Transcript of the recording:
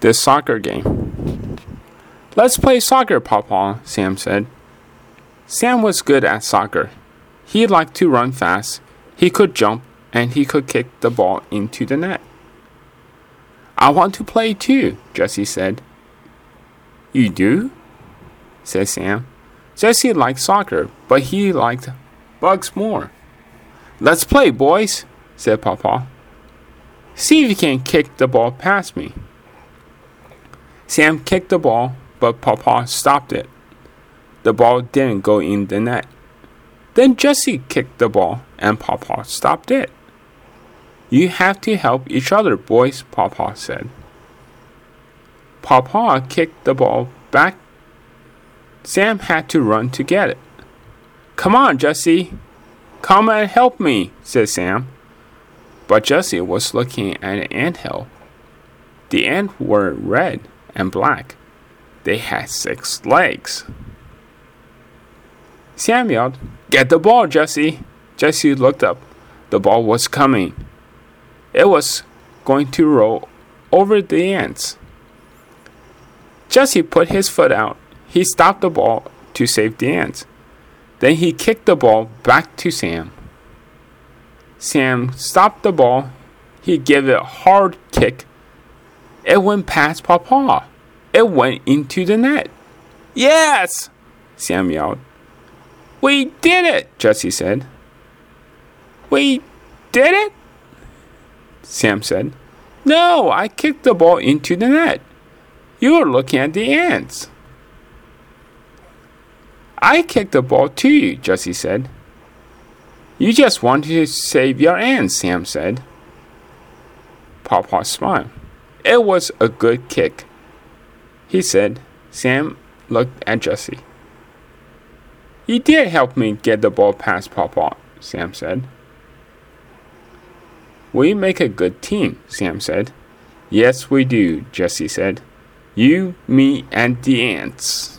the soccer game. Let's play soccer, Papa, Sam said. Sam was good at soccer. He liked to run fast, he could jump, and he could kick the ball into the net. I want to play too, Jesse said. You do? said Sam. Jesse liked soccer, but he liked bugs more. Let's play, boys, said Papa. See if you can kick the ball past me. Sam kicked the ball, but Papa stopped it. The ball didn't go in the net. Then Jesse kicked the ball, and Papa stopped it. You have to help each other, boys, Papa said. Papa kicked the ball back. Sam had to run to get it. Come on, Jesse. Come and help me, said Sam. But Jesse was looking at an ant hill. The ants were red and black. They had six legs. Sam yelled, Get the ball, Jesse! Jesse looked up. The ball was coming. It was going to roll over the ants. Jesse put his foot out. He stopped the ball to save the ants. Then he kicked the ball back to Sam. Sam stopped the ball. He gave it a hard kick. It went past Papa. It went into the net. Yes! Sam yelled. We did it, Jesse said. We did it? Sam said. No, I kicked the ball into the net. You were looking at the ants. I kicked the ball to you, Jesse said. You just wanted to save your ants, Sam said. Papa smiled. It was a good kick. He said. Sam looked at Jesse. You did help me get the ball past Papa, Sam said. We make a good team, Sam said. Yes, we do, Jesse said. You, me, and the ants.